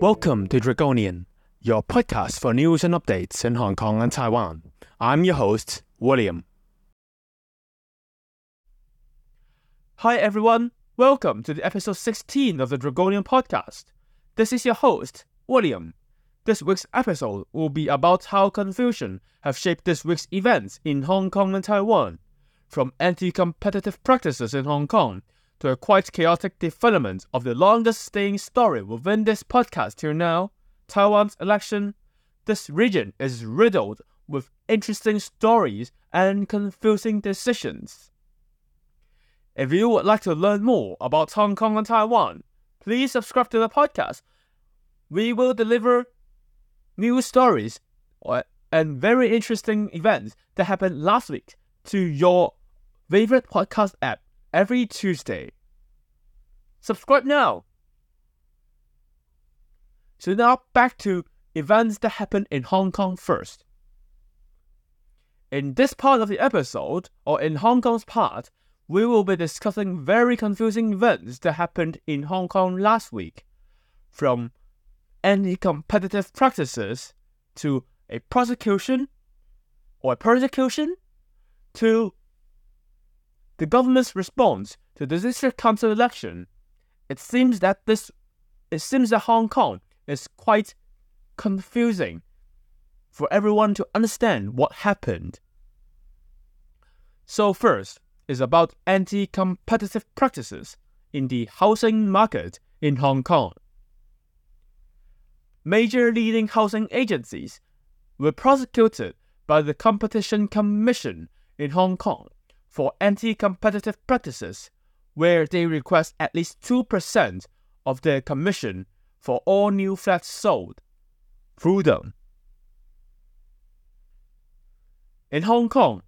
Welcome to Dragonian, your podcast for news and updates in Hong Kong and Taiwan. I'm your host, William. Hi everyone, welcome to the episode 16 of the Dragonian podcast. This is your host, William. This week's episode will be about how confusion have shaped this week's events in Hong Kong and Taiwan, from anti-competitive practices in Hong Kong to a quite chaotic development of the longest staying story within this podcast till now, Taiwan's election. This region is riddled with interesting stories and confusing decisions. If you would like to learn more about Hong Kong and Taiwan, please subscribe to the podcast. We will deliver new stories uh, and very interesting events that happened last week to your favorite podcast app every Tuesday. Subscribe now. So now back to events that happened in Hong Kong first. In this part of the episode, or in Hong Kong's part, we will be discussing very confusing events that happened in Hong Kong last week, from anti-competitive practices to a prosecution or a persecution to the government's response to the district council election, it seems that this it seems that Hong Kong is quite confusing for everyone to understand what happened. So first is about anti-competitive practices in the housing market in Hong Kong. Major leading housing agencies were prosecuted by the Competition Commission in Hong Kong for anti competitive practices, where they request at least 2% of their commission for all new flats sold through them. In Hong Kong,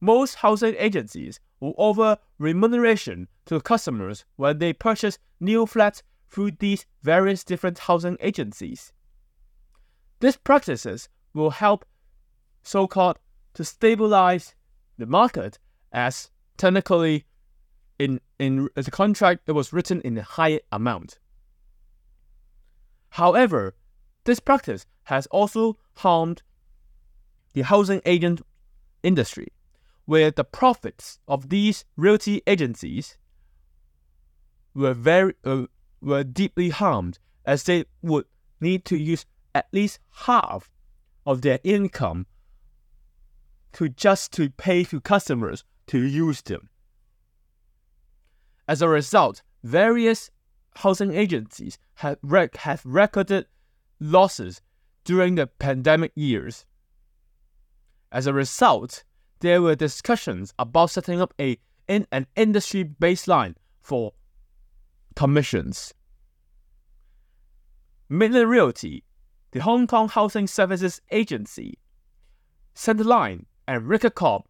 most housing agencies will offer remuneration to customers when they purchase new flats through these various different housing agencies. These practices will help so called to stabilize the market as technically in in the contract it was written in a high amount. However, this practice has also harmed the housing agent industry, where the profits of these realty agencies were very uh, were deeply harmed as they would need to use at least half of their income to just to pay to customers to use them. As a result, various housing agencies have, rec- have recorded losses during the pandemic years. As a result, there were discussions about setting up a in an industry baseline for commissions. Midland Realty, the Hong Kong Housing Services Agency, Centaline, and Ricacorp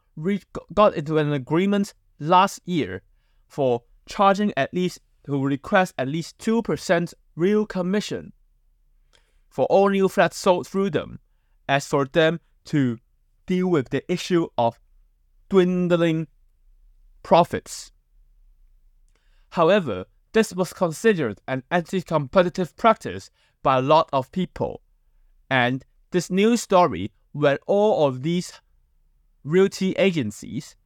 got into an agreement last year for charging at least to request at least 2% real commission for all new flats sold through them, as for them to deal with the issue of dwindling profits. However, this was considered an anti competitive practice by a lot of people, and this news story, where all of these realty agencies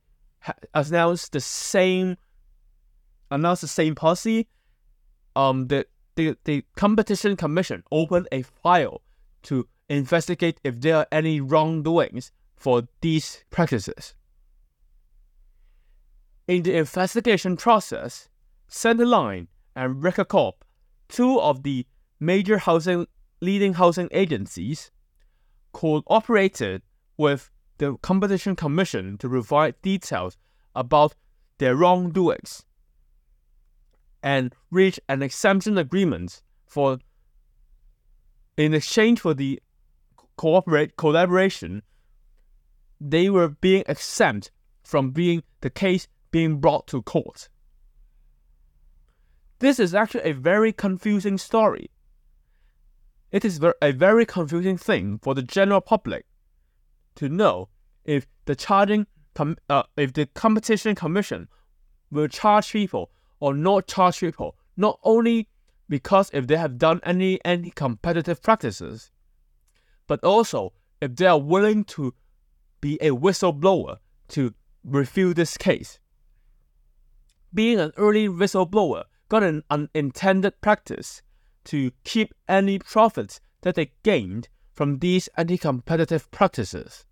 ha- announced the same announced the same policy. Um, the, the the competition commission opened a file to investigate if there are any wrongdoings for these practices. In the investigation process, Centaline and Ricacorp, two of the major housing leading housing agencies, cooperated with the Competition Commission to provide details about their wrongdoings and reach an exemption agreement for in exchange for the cooperate collaboration they were being exempt from being the case being brought to court. This is actually a very confusing story. It is a very confusing thing for the general public to know if the charging com- uh, if the competition commission will charge people or not charge people, not only because if they have done any anti competitive practices, but also if they are willing to be a whistleblower to review this case. Being an early whistleblower got an unintended practice to keep any profits that they gained from these anti competitive practices.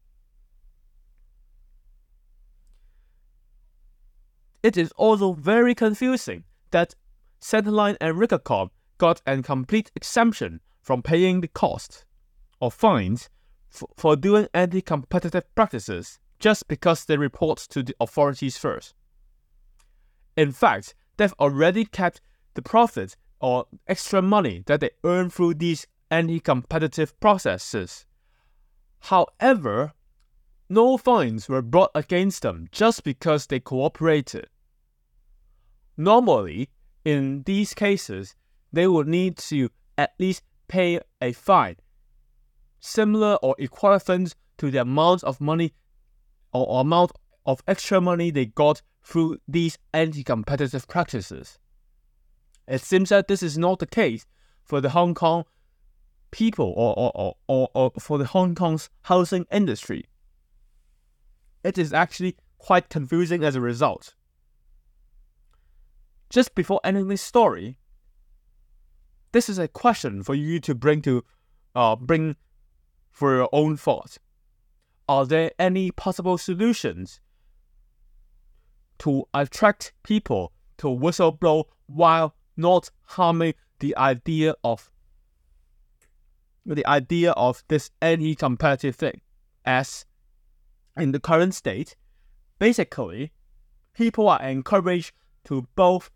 It is also very confusing that Centaline and Ricacorp got a complete exemption from paying the cost or fines for, for doing anti competitive practices just because they report to the authorities first. In fact, they've already kept the profit or extra money that they earn through these anti competitive processes. However, no fines were brought against them just because they cooperated. Normally, in these cases, they would need to at least pay a fine similar or equivalent to the amount of money or amount of extra money they got through these anti-competitive practices. It seems that this is not the case for the Hong Kong people or, or, or, or, for the Hong Kong's housing industry. It is actually quite confusing as a result. Just before ending this story, this is a question for you to bring to uh, bring for your own thoughts. Are there any possible solutions to attract people to whistleblow while not harming the idea of the idea of this any competitive thing? As in the current state, basically, people are encouraged to both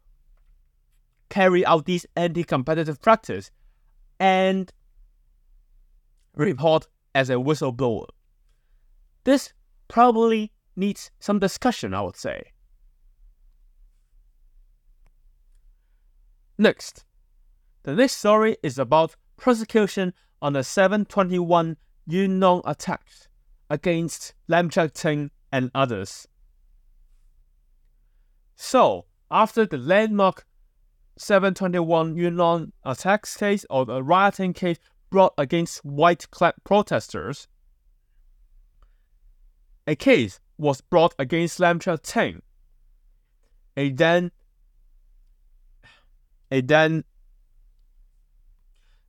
carry out these anti-competitive practice and report as a whistleblower. This probably needs some discussion, I would say. Next, the next story is about prosecution on the 721 Yuen Long attacks against Lam Cheuk Ting and others. So, after the landmark 721 Yuen Long attacks case or the rioting case brought against white clad protesters, a case was brought against Lam Cheuk Ting, a then a then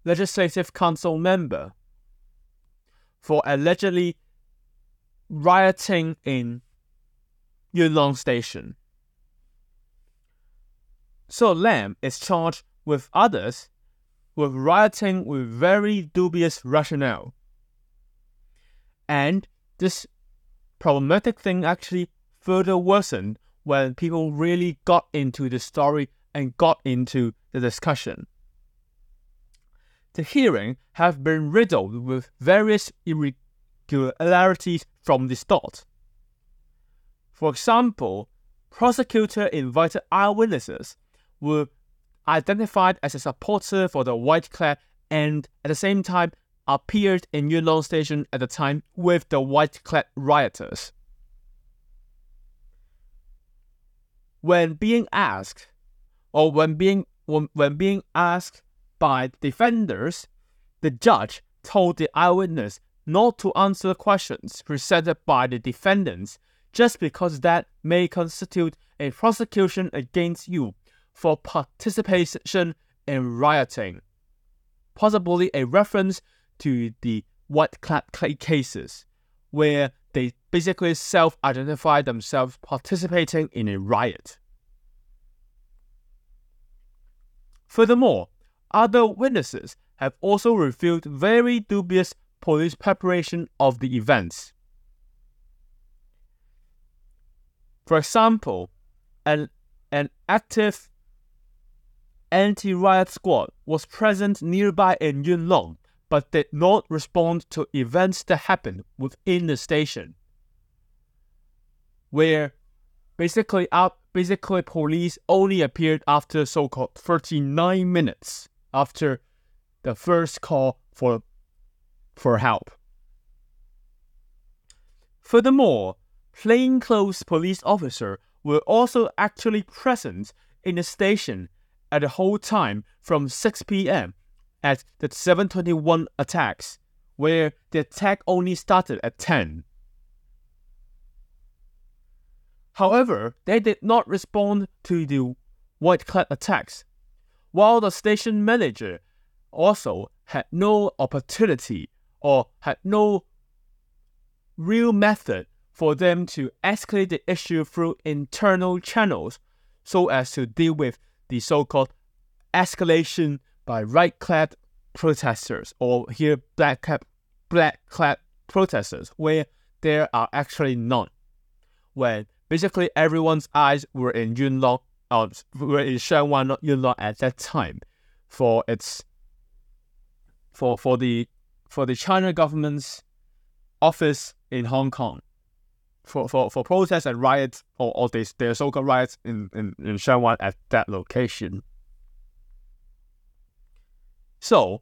legislative council member for allegedly rioting in Yuen Long Station. So Lam is charged with others with rioting with very dubious rationale. And this problematic thing actually further worsened when people really got into the story and got into the discussion. The hearing have been riddled with various irregularities from the start. For example, prosecutor invited eyewitnesses were identified as a supporter for the white clad and at the same time appeared in Yuen Long Station at the time with the white clad rioters. When being asked, or when being when, when being asked by defenders, the judge told the eyewitness not to answer questions presented by the defendants just because that may constitute a prosecution against you for participation in rioting, possibly a reference to the white clad cases, where they basically self identify themselves participating in a riot. Furthermore, other witnesses have also revealed very dubious police preparation of the events. For example, an, an active anti riot squad was present nearby in Yuen Long but did not respond to events that happened within the station. Where basically up basically police only appeared after so called 39 minutes after the first call for for help. Furthermore, plainclothes police officer were also actually present in the station at the whole time from 6 p.m. at the 721 attacks, where the attack only started at 10. However, they did not respond to the white clad attacks, while the station manager also had no opportunity or had no real method for them to escalate the issue through internal channels so as to deal with the so called escalation by right clad protesters or here black clad, black clad protesters where there are actually none. When basically everyone's eyes were in Yuen Long, uh, were in Sheung Wan, not Yuen Long at that time for its for for the for the China government's office in Hong Kong for, for, for protests and riots or, or they, their so-called riots in, in, in Sheung Wan at that location. So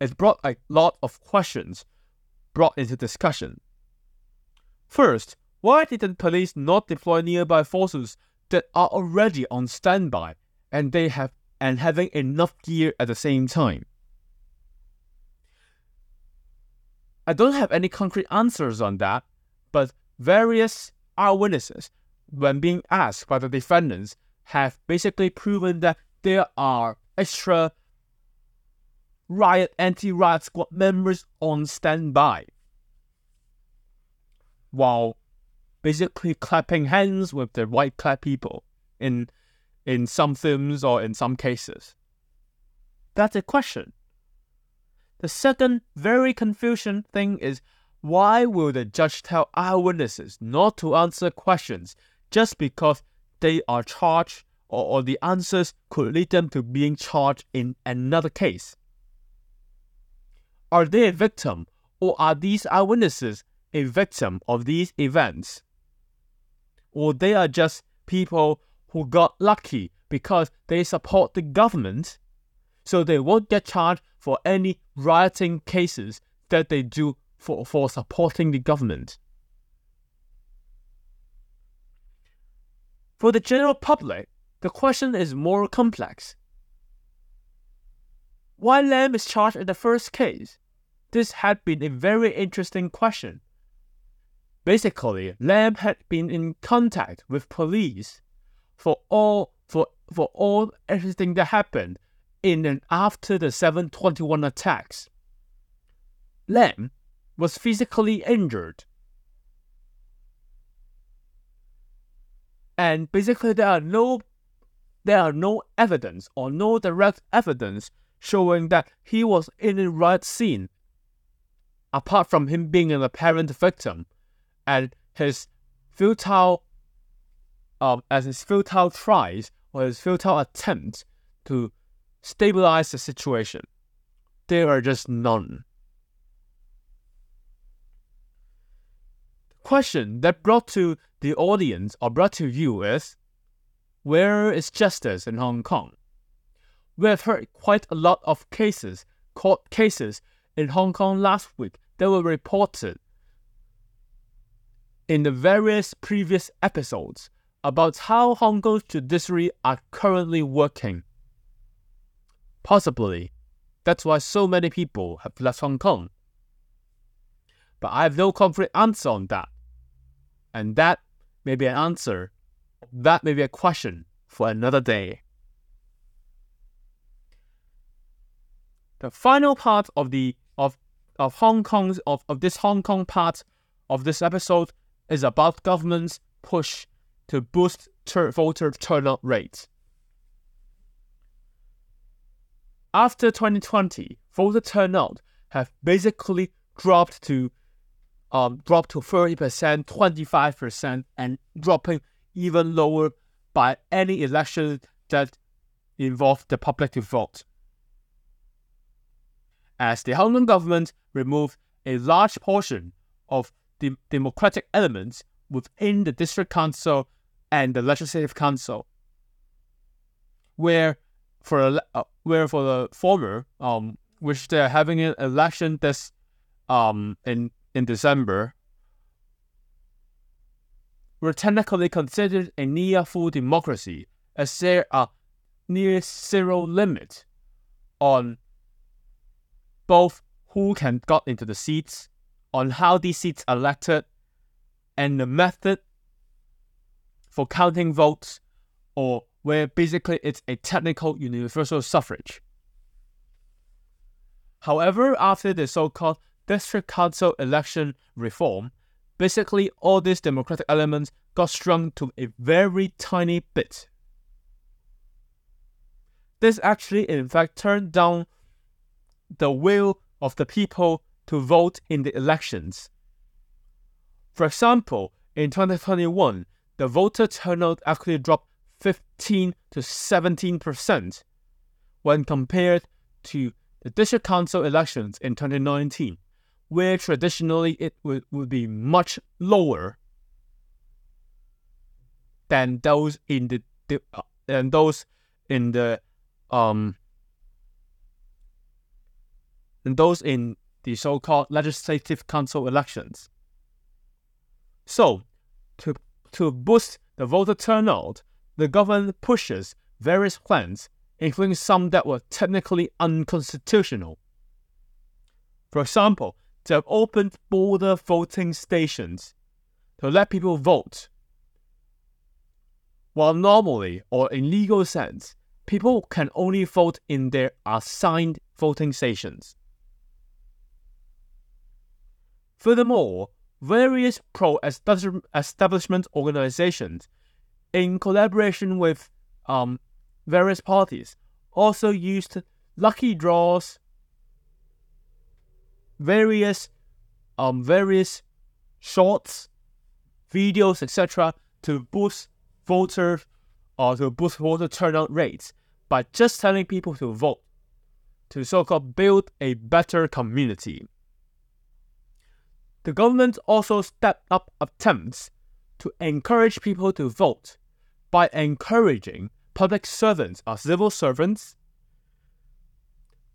it brought a lot of questions brought into discussion. First, why didn't police not deploy nearby forces that are already on standby and they have and having enough gear at the same time? I don't have any concrete answers on that, but various eyewitnesses, when being asked by the defendants, have basically proven that there are extra riot anti-riot squad members on standby while basically clapping hands with the white clad people in in some films or in some cases. That's a question. The second very confusing thing is why will the judge tell eyewitnesses not to answer questions just because they are charged or, or the answers could lead them to being charged in another case? Are they a victim or are these eyewitnesses a victim of these events? Or they are just people who got lucky because they support the government so they won't get charged for any rioting cases that they do for, for supporting the government. For the general public, the question is more complex. Why Lam is charged in the first case? This had been a very interesting question. Basically, Lam had been in contact with police for all for for all everything that happened in and after the 721 attacks. Lam was physically injured. And basically there are no there are no evidence or no direct evidence showing that he was in the right scene apart from him being an apparent victim and his futile um, as his futile tries or his futile attempts to stabilize the situation. There are just none. Question that brought to the audience or brought to you is where is justice in Hong Kong? We have heard quite a lot of cases, court cases in Hong Kong last week that were reported in the various previous episodes about how Hong Kong's judiciary are currently working. Possibly. That's why so many people have left Hong Kong. But I have no concrete answer on that. And that may be an answer. That may be a question for another day. The final part of the of of Hong Kong's of, of this Hong Kong part of this episode is about government's push to boost ter- voter turnout rate. after 2020, voter turnout have basically dropped to um, dropped to 30%, 25%, and dropping even lower by any election that involve the public to vote. As the Hong Kong government removed a large portion of the democratic elements within the district council and the legislative council, where for a, uh, where for the former, um, which they're having an election this um in in December, were technically considered a near full democracy as there are near zero limit on both who can got into the seats, on how these seats are elected, and the method for counting votes, or where basically it's a technical universal suffrage. However, after the so called district council election reform, basically all these democratic elements got shrunk to a very tiny bit. This actually, in fact, turned down the will of the people to vote in the elections. For example, in 2021, the voter turnout actually dropped 15 to 17 percent when compared to the district council elections in 2019, where traditionally it would, would be much lower than those in the, the uh, than those in the um than those in the so-called legislative council elections. So, to to boost the voter turnout, the government pushes various plans, including some that were technically unconstitutional. For example, they have opened border voting stations to let people vote. While normally, or in legal sense, people can only vote in their assigned voting stations. Furthermore, various pro establishment organizations, in collaboration with um, various parties, also used lucky draws, various um, various shorts, videos, etc., to boost voter or to boost voter turnout rates by just telling people to vote, to so-called build a better community. The government also stepped up attempts to encourage people to vote by encouraging public servants or civil servants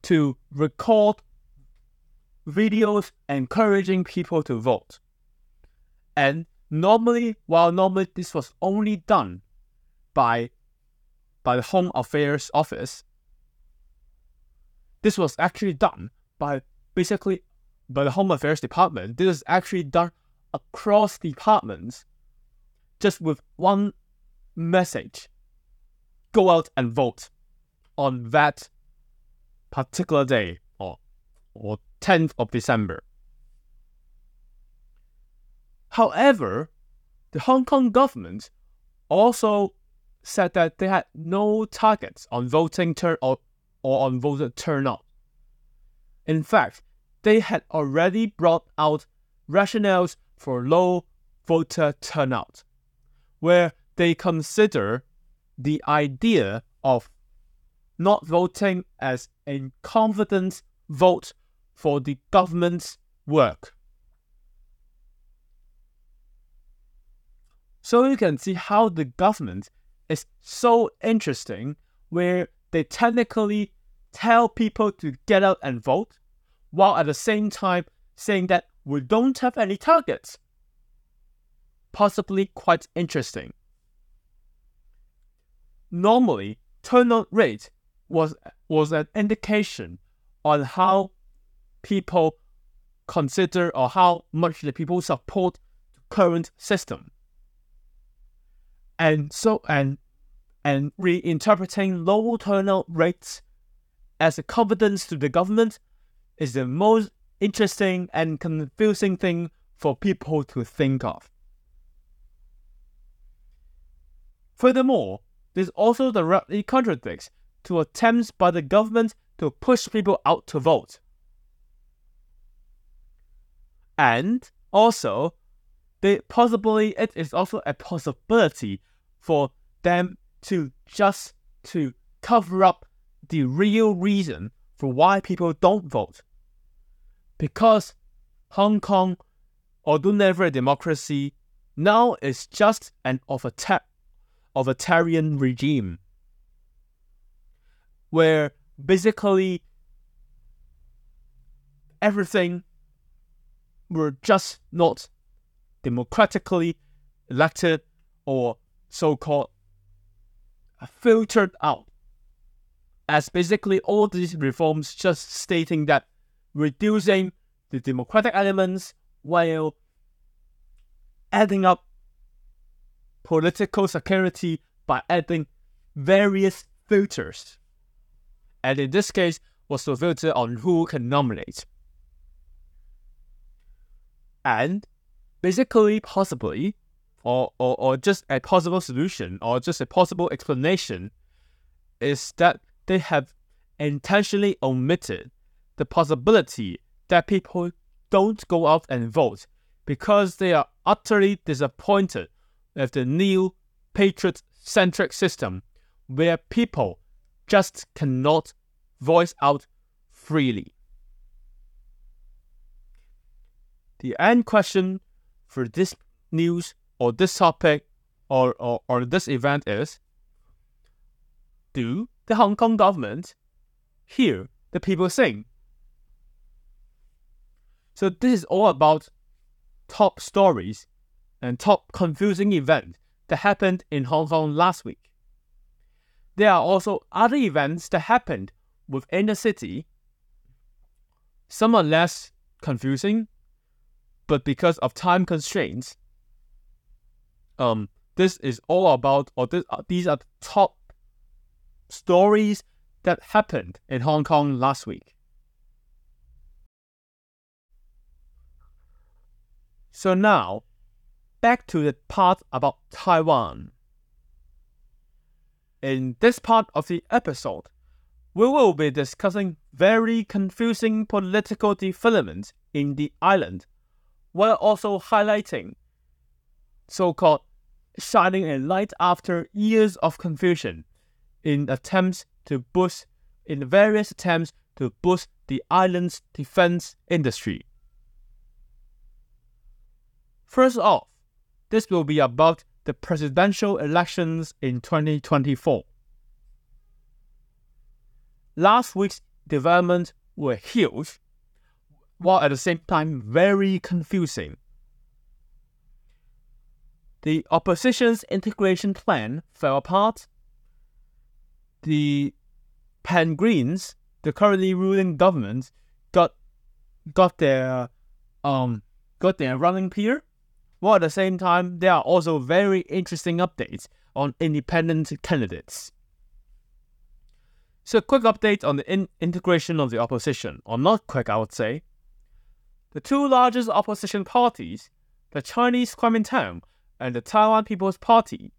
to record videos encouraging people to vote. And normally, while normally this was only done by by the Home Affairs Office, this was actually done by basically by the Home Affairs Department. This is actually done across departments, just with one message: go out and vote on that particular day or or 10th of December. However, the Hong Kong government also said that they had no targets on voting turn or, or on voter turnout. In fact, they had already brought out rationales for low voter turnout, where they consider the idea of not voting as a confidence vote for the government's work. So you can see how the government is so interesting where they technically tell people to get out and vote, while at the same time saying that we don't have any targets. Possibly quite interesting. Normally, turnout rate was was an indication on how people consider or how much the people support the current system. And so and and reinterpreting low turnout rates as a confidence to the government is the most interesting and confusing thing for people to think of. Furthermore, this also directly contradicts to attempts by the government to push people out to vote. And also, they possibly it is also a possibility for them to just to cover up the real reason for why people don't vote. Because Hong Kong, although never a democracy, now is just an authoritarian regime where basically everything were just not democratically elected or so-called filtered out. As basically all these reforms just stating that reducing the democratic elements while adding up political security by adding various filters. And in this case, was the filter on who can nominate. And basically, possibly, or, or, or just a possible solution, or just a possible explanation, is that they have intentionally omitted the possibility that people don't go out and vote because they are utterly disappointed with the new patriot centric system where people just cannot voice out freely. The end question for this news or this topic or, or, or this event is Do the Hong Kong government hear the people sing? So this is all about top stories and top confusing events that happened in Hong Kong last week. There are also other events that happened within the city. Some are less confusing, but because of time constraints, um, this is all about, or this, uh, these are the top stories that happened in Hong Kong last week. So now, back to the part about Taiwan. In this part of the episode, we will be discussing very confusing political developments in the island, while also highlighting so called shining a light after years of confusion in attempts to boost in various attempts to boost the island's defense industry. First off, this will be about the presidential elections in 2024. Last week's developments were huge, while at the same time very confusing. The opposition's integration plan fell apart. The Pan Greens, the currently ruling government, got got their um got their running peer while at the same time, there are also very interesting updates on independent candidates. So, quick update on the in- integration of the opposition, or not quick, I would say. The two largest opposition parties, the Chinese Kuomintang and the Taiwan People's Party,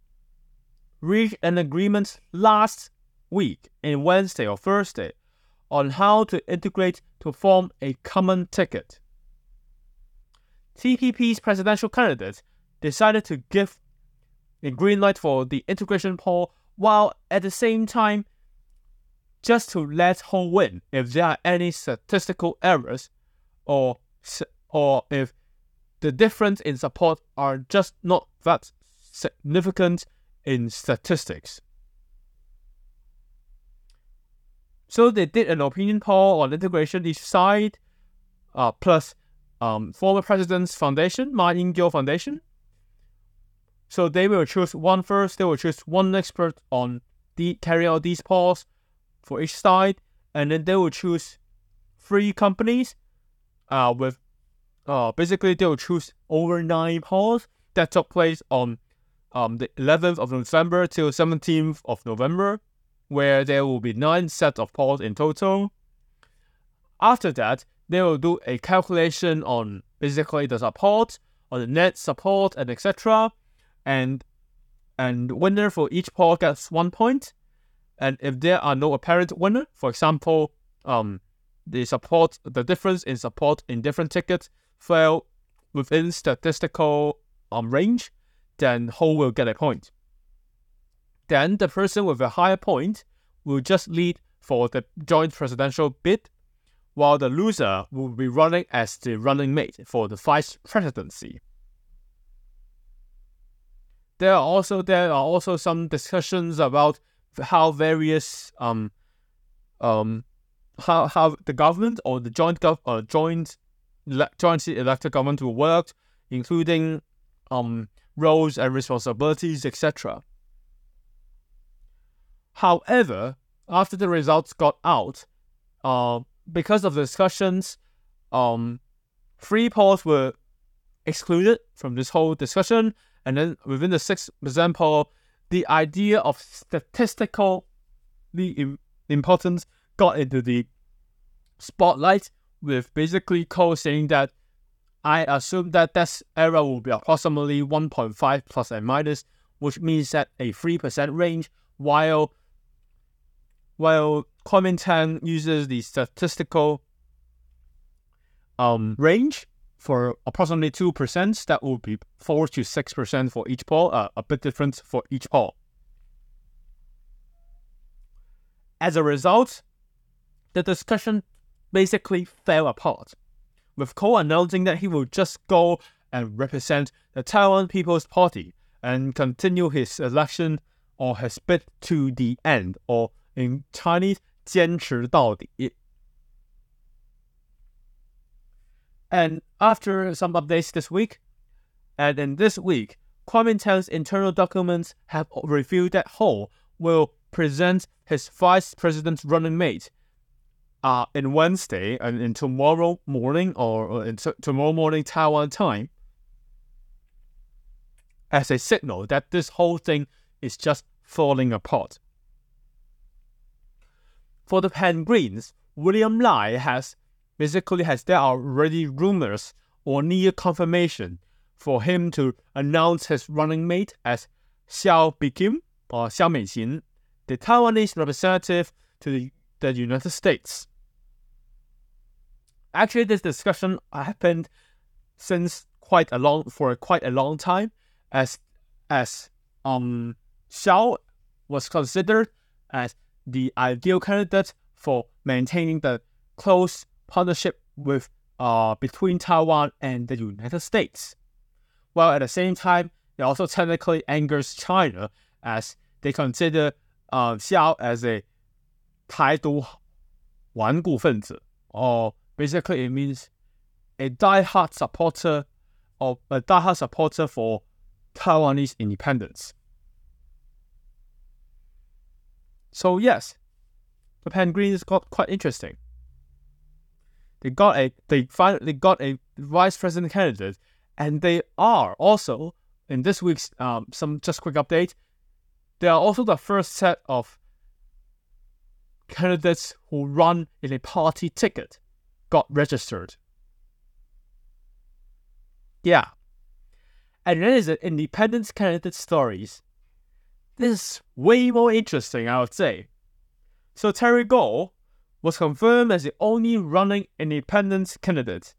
reached an agreement last week, in Wednesday or Thursday, on how to integrate to form a common ticket. TPP's presidential candidate decided to give a green light for the integration poll while at the same time just to let Hou win if there are any statistical errors or or if the difference in support are just not that significant in statistics. So they did an opinion poll on integration each side, uh, plus um, former president's foundation, Ma Ying-jeou Foundation. So they will choose one first. They will choose one expert on the carry out these polls for each side, and then they will choose three companies. Uh, with uh, basically they will choose over nine polls that took place on um the 11th of November till 17th of November, where there will be nine sets of polls in total. After that, they will do a calculation on basically the support, on the net support, and etc. And and winner for each poll gets one point. And if there are no apparent winner, for example, um, the support, the difference in support in different tickets fell within statistical um range, then Hou will get a point. Then the person with a higher point will just lead for the joint presidential bid while the loser will be running as the running mate for the vice presidency. There are also there are also some discussions about how various um um how how the government or the joint gov uh, joint le- elected government will work, including um roles and responsibilities, etc. However, after the results got out, uh, because of the discussions, um, free polls were excluded from this whole discussion. And then within the 6% poll, the idea of statistical the importance got into the spotlight with basically Ko saying that I assume that that error will be approximately 1.5 plus and minus, which means that a 3% range, while while Kuomintang uses the statistical um, range for approximately 2%, that will be 4 to 6% for each poll, uh, a bit different for each poll. As a result, the discussion basically fell apart, with Ko announcing that he will just go and represent the Taiwan People's Party and continue his election or his bid to the end, or in Chinese, 坚持到底. And after some updates this week, and in this week, Kuomintang's internal documents have revealed that Hou will present his vice president's running mate uh, in Wednesday and in tomorrow morning or, or in t- tomorrow morning Taiwan time as a signal that this whole thing is just falling apart. For the Pan Greens, William Lai has basically has there are already rumors or near confirmation for him to announce his running mate as Xiao Bi-khim or Xiao Meiqin, the Taiwanese representative to the, the United States Actually, this discussion happened since quite a long for quite a long time, as as um Xiao was considered as the ideal candidate for maintaining the close partnership with uh between Taiwan and the United States. While at the same time, it also technically angers China as they consider uh, Xiao as a 台独顽固分子 or Basically, it means a die-hard supporter of a die-hard supporter for Taiwanese independence. So yes, the Pan Greens got quite interesting. They got a they finally got a vice president candidate, and they are also in this week's um, some just quick update. They are also the first set of candidates who run in a party ticket got registered. Yeah. And then there's the independent candidate stories. This is way more interesting, I would say. So Terry Gou was confirmed as the only running independent candidate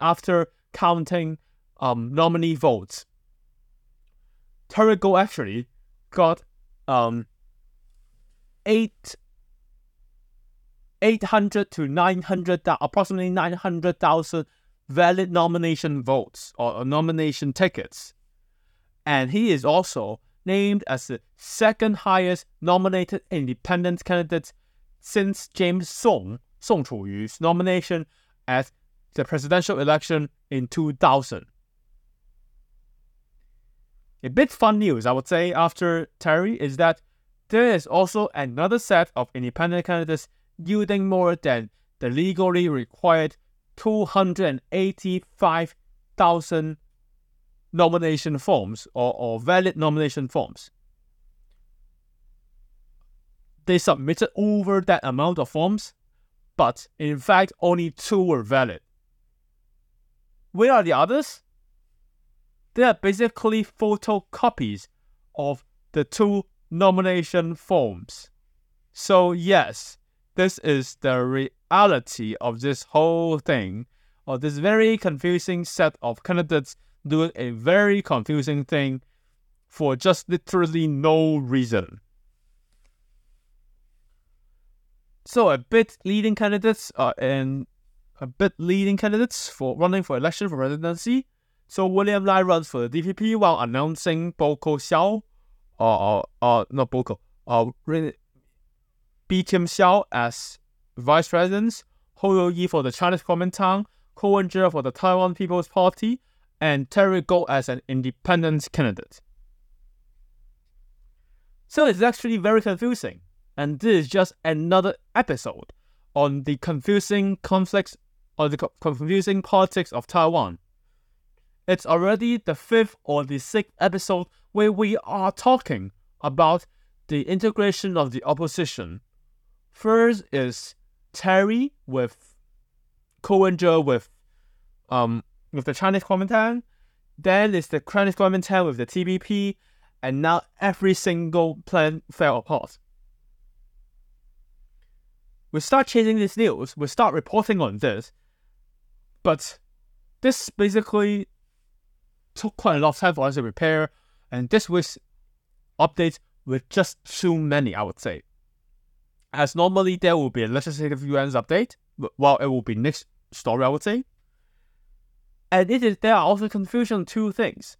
after counting um, nominee votes. Terry Gou actually got um, eight 800 to 900, approximately 900,000 valid nomination votes or nomination tickets. And he is also named as the second highest nominated independent candidate since James Soong, Soong Chu-yu's nomination at the presidential election in 2000. A bit fun news, I would say, after Terry is that there is also another set of independent candidates yielding more than the legally required 285,000 nomination forms or, or valid nomination forms. They submitted over that amount of forms, but in fact, only two were valid. Where are the others? They are basically photocopies of the two nomination forms. So, yes, this is the reality of this whole thing, or this very confusing set of candidates doing a very confusing thing for just literally no reason. So a bit leading candidates uh, and a bit leading candidates for running for election for presidency. So William Lai runs for the DPP while announcing Boko Xiao, or, or, or not Boko, uh, Bi-khim Xiao as vice president, Hou You-yi for the Chinese Kuomintang, Ko Wen-je for the Taiwan People's Party, and Terry Gou as an independent candidate. So it's actually very confusing, and this is just another episode on the confusing conflicts or the co- confusing politics of Taiwan. It's already the fifth or the sixth episode where we are talking about the integration of the opposition. First is Terry with Ko-Wen-Je with um with the Chinese Kuomintang, then is the Chinese Kuomintang with the TPP, and now every single plan fell apart. We start chasing these news, we start reporting on this, but this basically took quite a lot of time for us to prepare, and this week's update with just too many, I would say. As normally there will be a legislative yuan's update, while it will be next story, I would say. And it is there are also confusion on two things.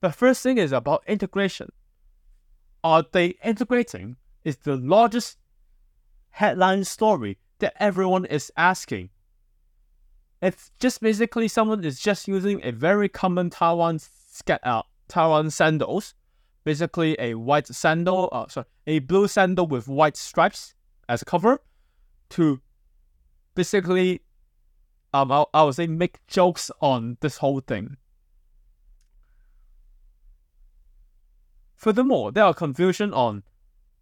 The first thing is about integration. Are they integrating? Is the largest headline story that everyone is asking. It's just basically someone is just using a very common Taiwan uh, Taiwan sandals, basically a white sandal, uh, sorry, a blue sandal with white stripes as a cover, to basically, um, I, I would say make jokes on this whole thing. Furthermore, there are confusion on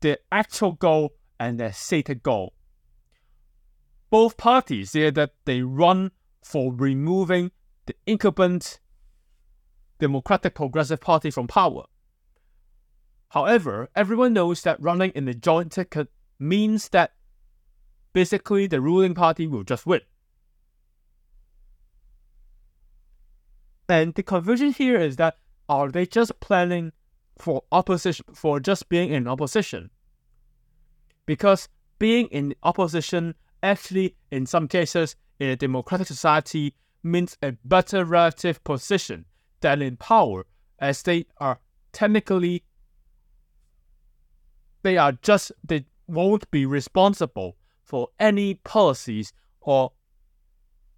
the actual goal and the stated goal. Both parties say that they run for removing the incumbent Democratic Progressive Party from power. However, everyone knows that running in the joint ticket means that basically the ruling party will just win. And the confusion here is that are they just planning for opposition for just being in opposition? because being in opposition actually, in some cases, in a democratic society means a better relative position than in power, as they are technically they are just they won't be responsible for any policies or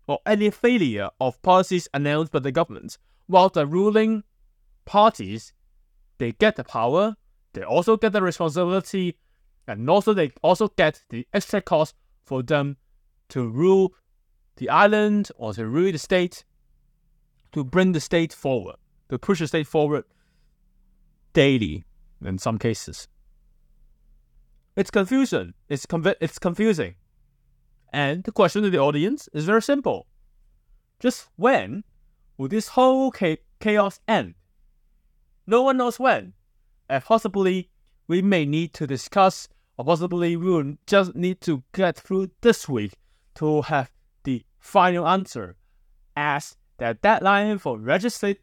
or any failure of policies announced by the government, while the ruling parties they get the power, they also get the responsibility and also they also get the extra cost for them to rule the island or to rule the state, to bring the state forward, to push the state forward daily in some cases. It's confusion. It's conv- it's confusing. And the question to the audience is very simple. Just when will this whole chaos end? No one knows when. And possibly we may need to discuss or possibly we will just need to get through this week to have the final answer as the deadline for register-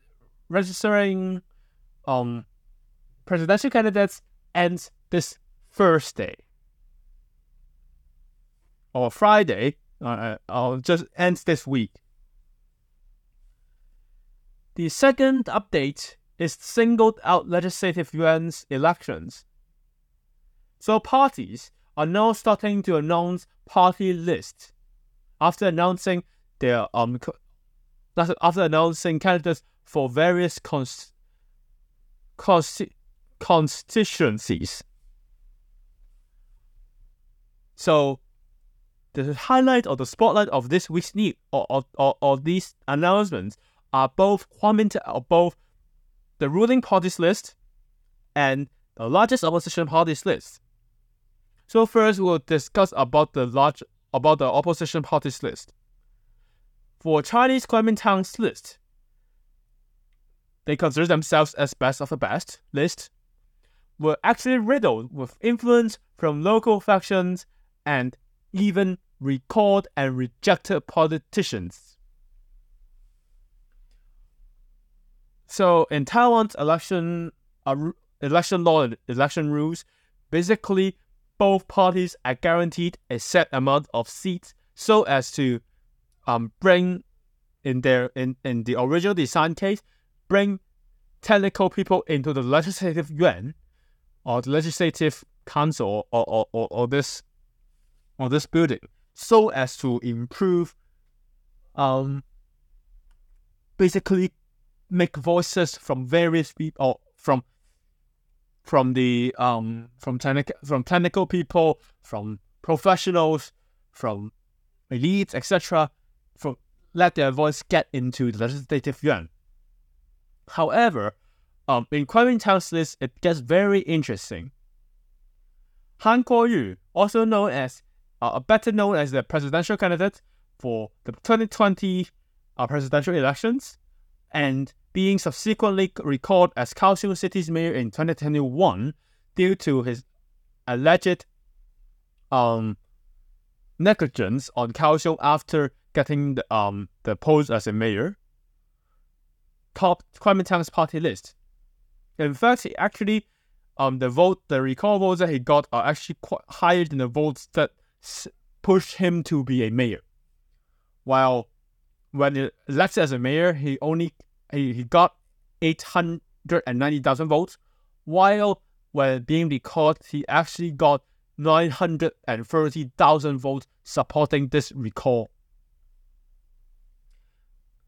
registering um, presidential candidates ends this Thursday or Friday. Uh, I'll just ends this week. The second update is singled out legislative yuan's elections so parties are now starting to announce party lists after announcing their um after announcing candidates for various const, const, constituencies. So the highlight or the spotlight of this week's news or, or, or, or these announcements are both Kuomintang or both the ruling party's list and the largest opposition party's list. So first, we'll discuss about the large about the opposition party's list. For Chinese Kuomintang's list, they consider themselves as best of the best list, were actually riddled with influence from local factions and even recalled and rejected politicians. So in Taiwan's election uh, election law and election rules, basically both parties are guaranteed a set amount of seats so as to um, bring in their in, in the original design case bring technical people into the legislative yuan or the legislative council or, or, or, or this or this building so as to improve um basically make voices from various people or from from the um from technical from technical people, from professionals, from elites, etc. From let their voice get into the legislative yuan. However, um, in Kuomintang's list, it gets very interesting. Han Kuo-yu, also known as, uh, better known as the presidential candidate for the 2020 uh, presidential elections, and being subsequently recalled as Kaohsiung City's mayor in 2021 due to his alleged um, negligence on Kaohsiung after getting the, um, the post as a mayor, topped Kuomintang's party list. In fact, he actually, um, the vote, the recall votes that he got are actually quite higher than the votes that pushed him to be a mayor. While when he elected as a mayor, he only he, he got eight hundred and ninety thousand votes, while when being recalled, he actually got nine hundred and thirty thousand votes supporting this recall.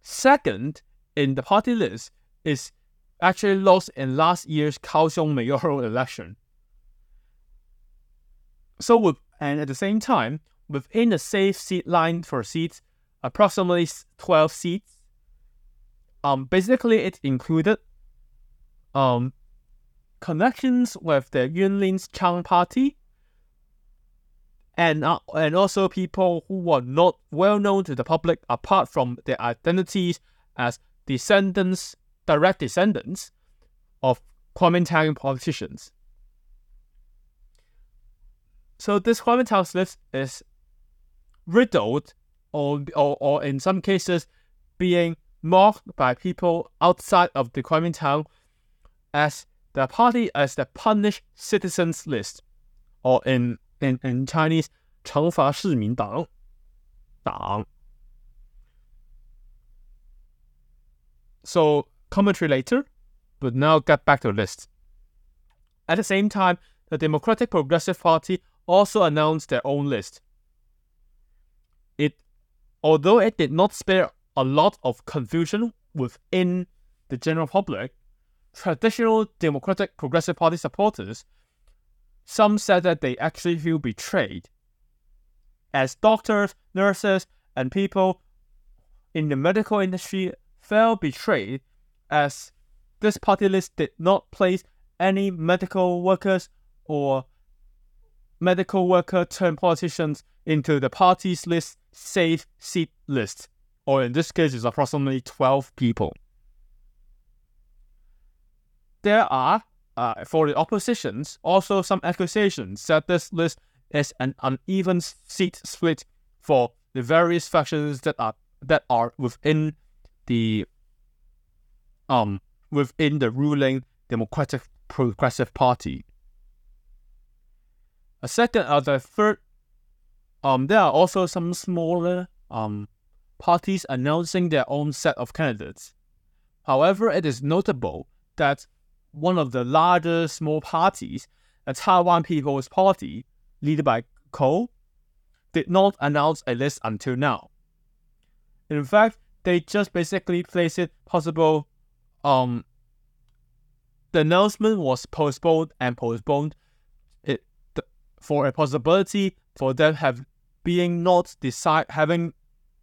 Second in the party list is actually lost in last year's Kaohsiung mayoral election. So, with, and at the same time, within the safe seat line for seats, approximately 12 seats, um, basically it included um, connections with the Yunlin's Chang party, and uh, and also people who were not well known to the public apart from their identities as descendants, direct descendants of Kuomintang politicians. So this Kuomintang's list is riddled, or, or, or in some cases, being mocked by people outside of the Kuomintang as the party as the punished citizens list, or in in, in Chinese, 惩罚市民党党. So commentary later, but now get back to the list. At the same time, the Democratic Progressive Party also announced their own list. It, although it did not spare a lot of confusion within the general public, traditional Democratic Progressive Party supporters some said that they actually feel betrayed. As doctors, nurses, and people in the medical industry felt betrayed as this party list did not place any medical workers or medical worker turned politicians into the party's list safe seat list, or in this case, it's approximately 12 people. There are uh, for the oppositions, also some accusations that this list is an uneven seat split for the various factions that are that are within the um within the ruling Democratic Progressive Party. A second, uh, the third, um, there are also some smaller um parties announcing their own set of candidates. However, it is notable that one of the larger small parties, the Taiwan People's Party, led by Ko, did not announce a list until now. In fact, they just basically placed it possible um the announcement was postponed and postponed for a possibility for them have being not decide having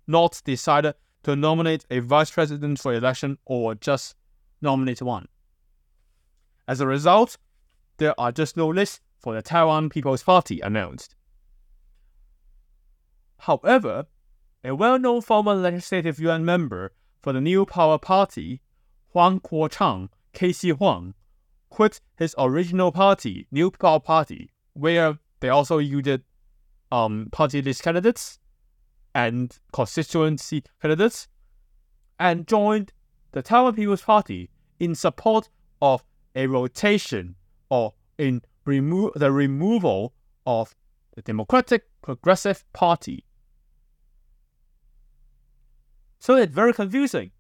not decided to nominate a vice president for election or just nominate one. As a result, there are just no lists for the Taiwan People's Party announced. However, a well known former legislative yuan member for the New Power Party, Huang Kuo-chang, K.C. Huang, quit his original party, New Power Party, where they also yielded um, party list candidates and constituency candidates, and joined the Taiwan People's Party in support of a rotation or in remo- the removal of the Democratic Progressive Party. So it's very confusing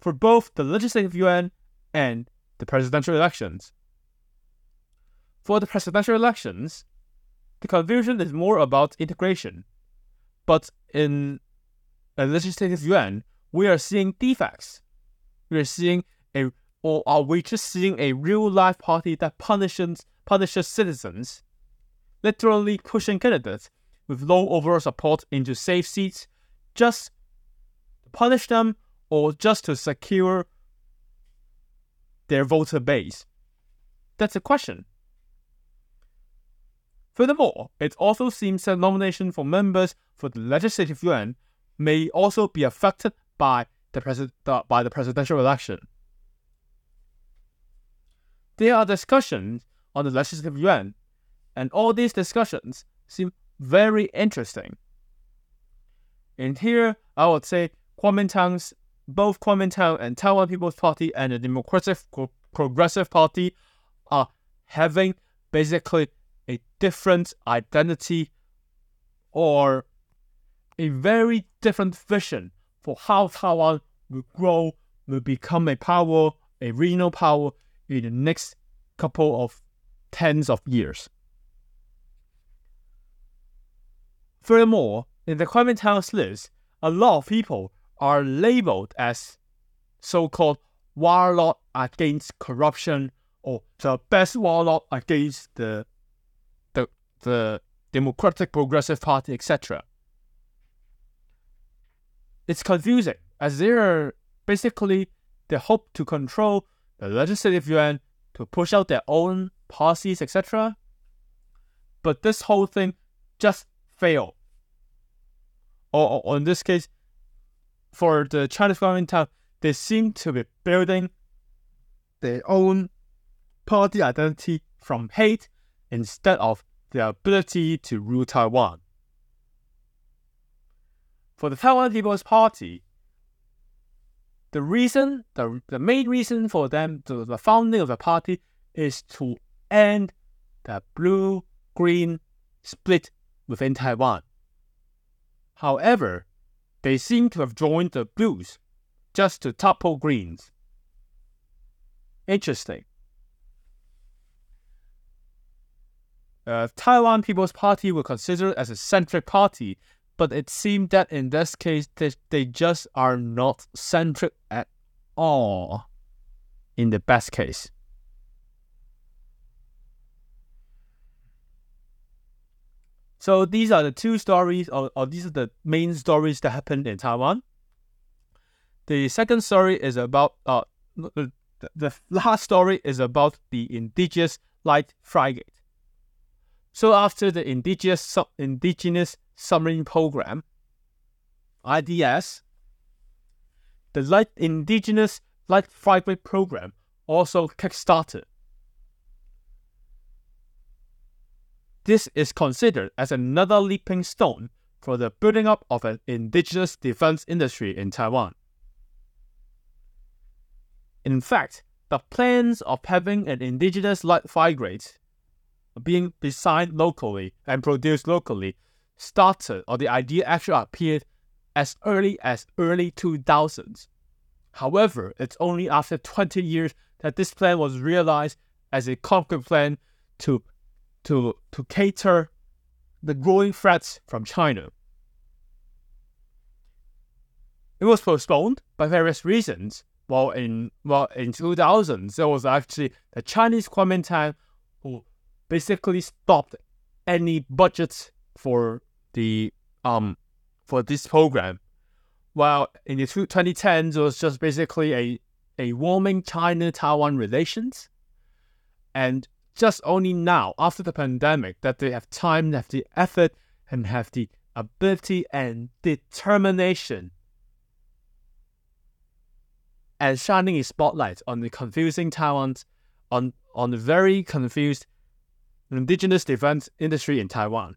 for both the legislative yuan and the presidential elections. For the presidential elections, the confusion is more about integration. But in uh, a legislative yuan, we are seeing defects. we're seeing a or are we just seeing a real life party that punishes punishes citizens, literally pushing candidates with low overall support into safe seats just to punish them or just to secure their voter base? That's a question. Furthermore, it also seems that nomination for members for the Legislative Yuan may also be affected by the, pres- uh, by the presidential election. There are discussions on the Legislative Yuan, and all these discussions seem very interesting. And here, I would say Kuomintang's both Kuomintang and Taiwan People's Party and the Democratic Progressive Party are having basically a different identity or a very different vision for how Taiwan will grow, will become a power, a regional power in the next couple of tens of years. Furthermore, in the Kuomintang's list, a lot of people are labeled as so-called warlord against corruption or the best warlord against the the, Democratic Progressive Party, etc. It's confusing as they are basically they hope to control the legislative yuan to push out their own policies, etc. But this whole thing just failed. Or, or in this case, for the Chinese government, they seem to be building their own party identity from hate instead of their ability to rule Taiwan. For the Taiwan People's Party, the reason, the, the main reason for them, to the founding of the party, is to end the blue green split within Taiwan. However, they seem to have joined the blues just to topple greens. Interesting. Uh, Taiwan People's Party were considered as a centric party, but it seemed that in this case they, they just are not centric at all in the best case. So these are the two stories, or, or these are the main stories that happened in Taiwan. The second story is about uh, the, the last story is about the indigenous light frigate. So after the indigenous indigenous submarine program, IDS, the light indigenous light frigate program also kickstarted. This is considered as another leaping stone for the building up of an indigenous defense industry in Taiwan. In fact, the plans of having an indigenous light frigate being designed locally and produced locally started, or the idea actually appeared as early as early 2000s. However, it's only after 20 years that this plan was realized as a concrete plan to, to, to cater the growing threats from China. It was postponed by various reasons. While in well in 2000s, there was actually the Chinese Kuomintang basically stopped any budgets for the um for this program. While in the 2010s, it was just basically a a warming China-Taiwan relations, and just only now, after the pandemic, that they have time, have the effort, and have the ability and determination and shining a spotlight on the confusing Taiwan's on on the very confused indigenous defense industry in Taiwan.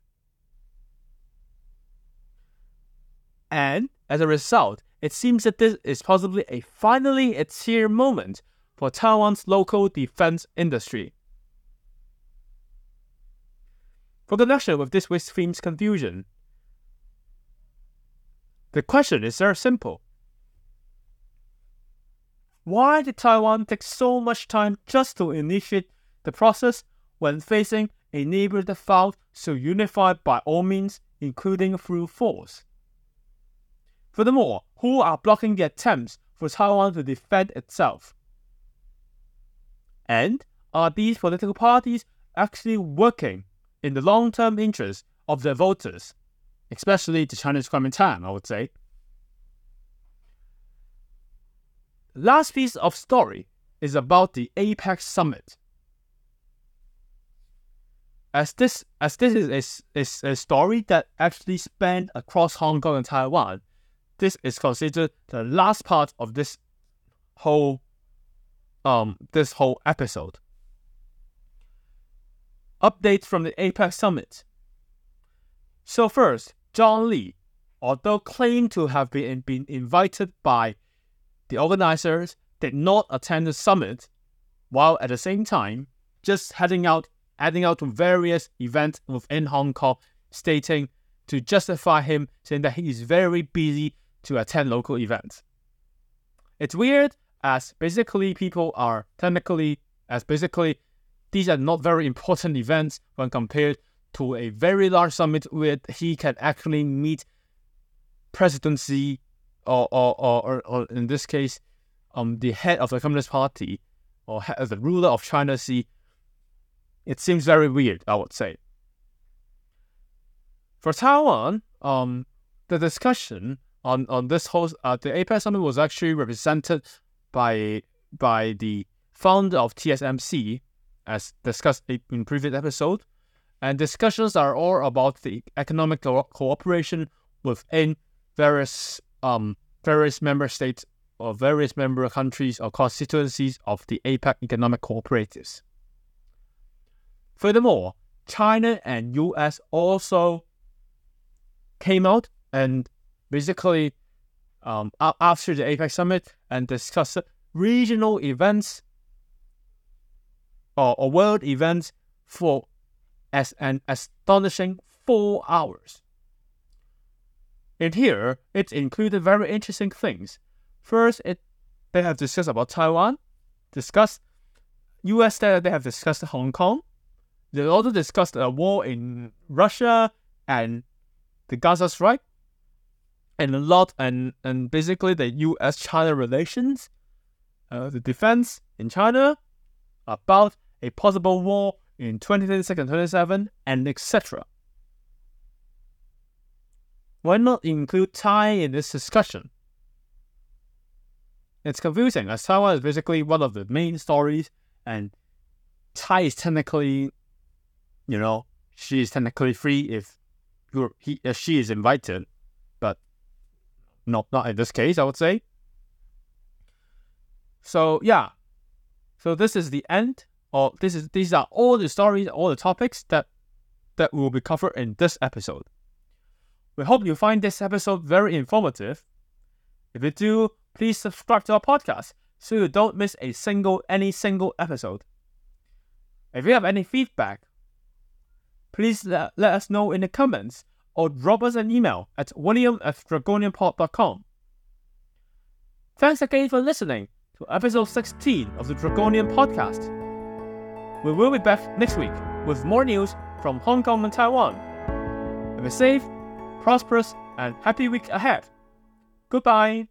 And as a result, it seems that this is possibly a finally a tear moment for Taiwan's local defense industry. For connection with this week's theme's confusion, the question is very simple. Why did Taiwan take so much time just to initiate the process when facing a neighbor that felt so unified by all means, including through force. Furthermore, who are blocking the attempts for Taiwan to defend itself? And are these political parties actually working in the long term interest of their voters, especially the Chinese Kuomintang, I would say? Last piece of story is about the APEC summit. As this as this is, is a story that actually spanned across Hong Kong and Taiwan, this is considered the last part of this whole um this whole episode. Updates from the APEC summit. So first, John Lee, although claimed to have been, been invited by the organizers, did not attend the summit, while at the same time just heading out heading out to various events within Hong Kong, stating to justify him saying that he is very busy to attend local events. It's weird as basically people are technically as basically these are not very important events when compared to a very large summit where he can actually meet presidency or or, or, or in this case um the head of the Communist Party or the ruler of China Xi. It seems very weird, I would say. For Taiwan, um, the discussion on on this whole uh, the APEC summit was actually represented by by the founder of TSMC, as discussed in previous episode, and discussions are all about the economic co- cooperation within various um various member states or various member countries or constituencies of the APEC economic cooperatives. Furthermore, China and US also came out and basically um, after the APEC summit and discussed regional events or, or world events for as an astonishing four hours. In here, it included very interesting things. First, it they have discussed about Taiwan, discussed U.S. They have discussed Hong Kong. They also discussed a war in Russia and the Gaza strike, and a lot and and basically the U.S. China relations, uh, the defense in China, about a possible war in 2026 and 27, and etc. Why not include Tsai in this discussion? It's confusing as Taiwan is basically one of the main stories, and Tsai is technically, you know, she is technically free if he, she is invited but not not in this case, I would say. So yeah, so this is the end, or this is these are all the stories, all the topics that that will be covered in this episode. We hope you find this episode very informative. If you do, please subscribe to our podcast so you don't miss a single any single episode. If you have any feedback, please let, let us know in the comments or drop us an email at william at dragonianpod.com. Thanks again for listening to episode 16 of the Dragonian Podcast. We will be back next week with more news from Hong Kong and Taiwan. Have a safe, prosperous, and happy week ahead. Goodbye.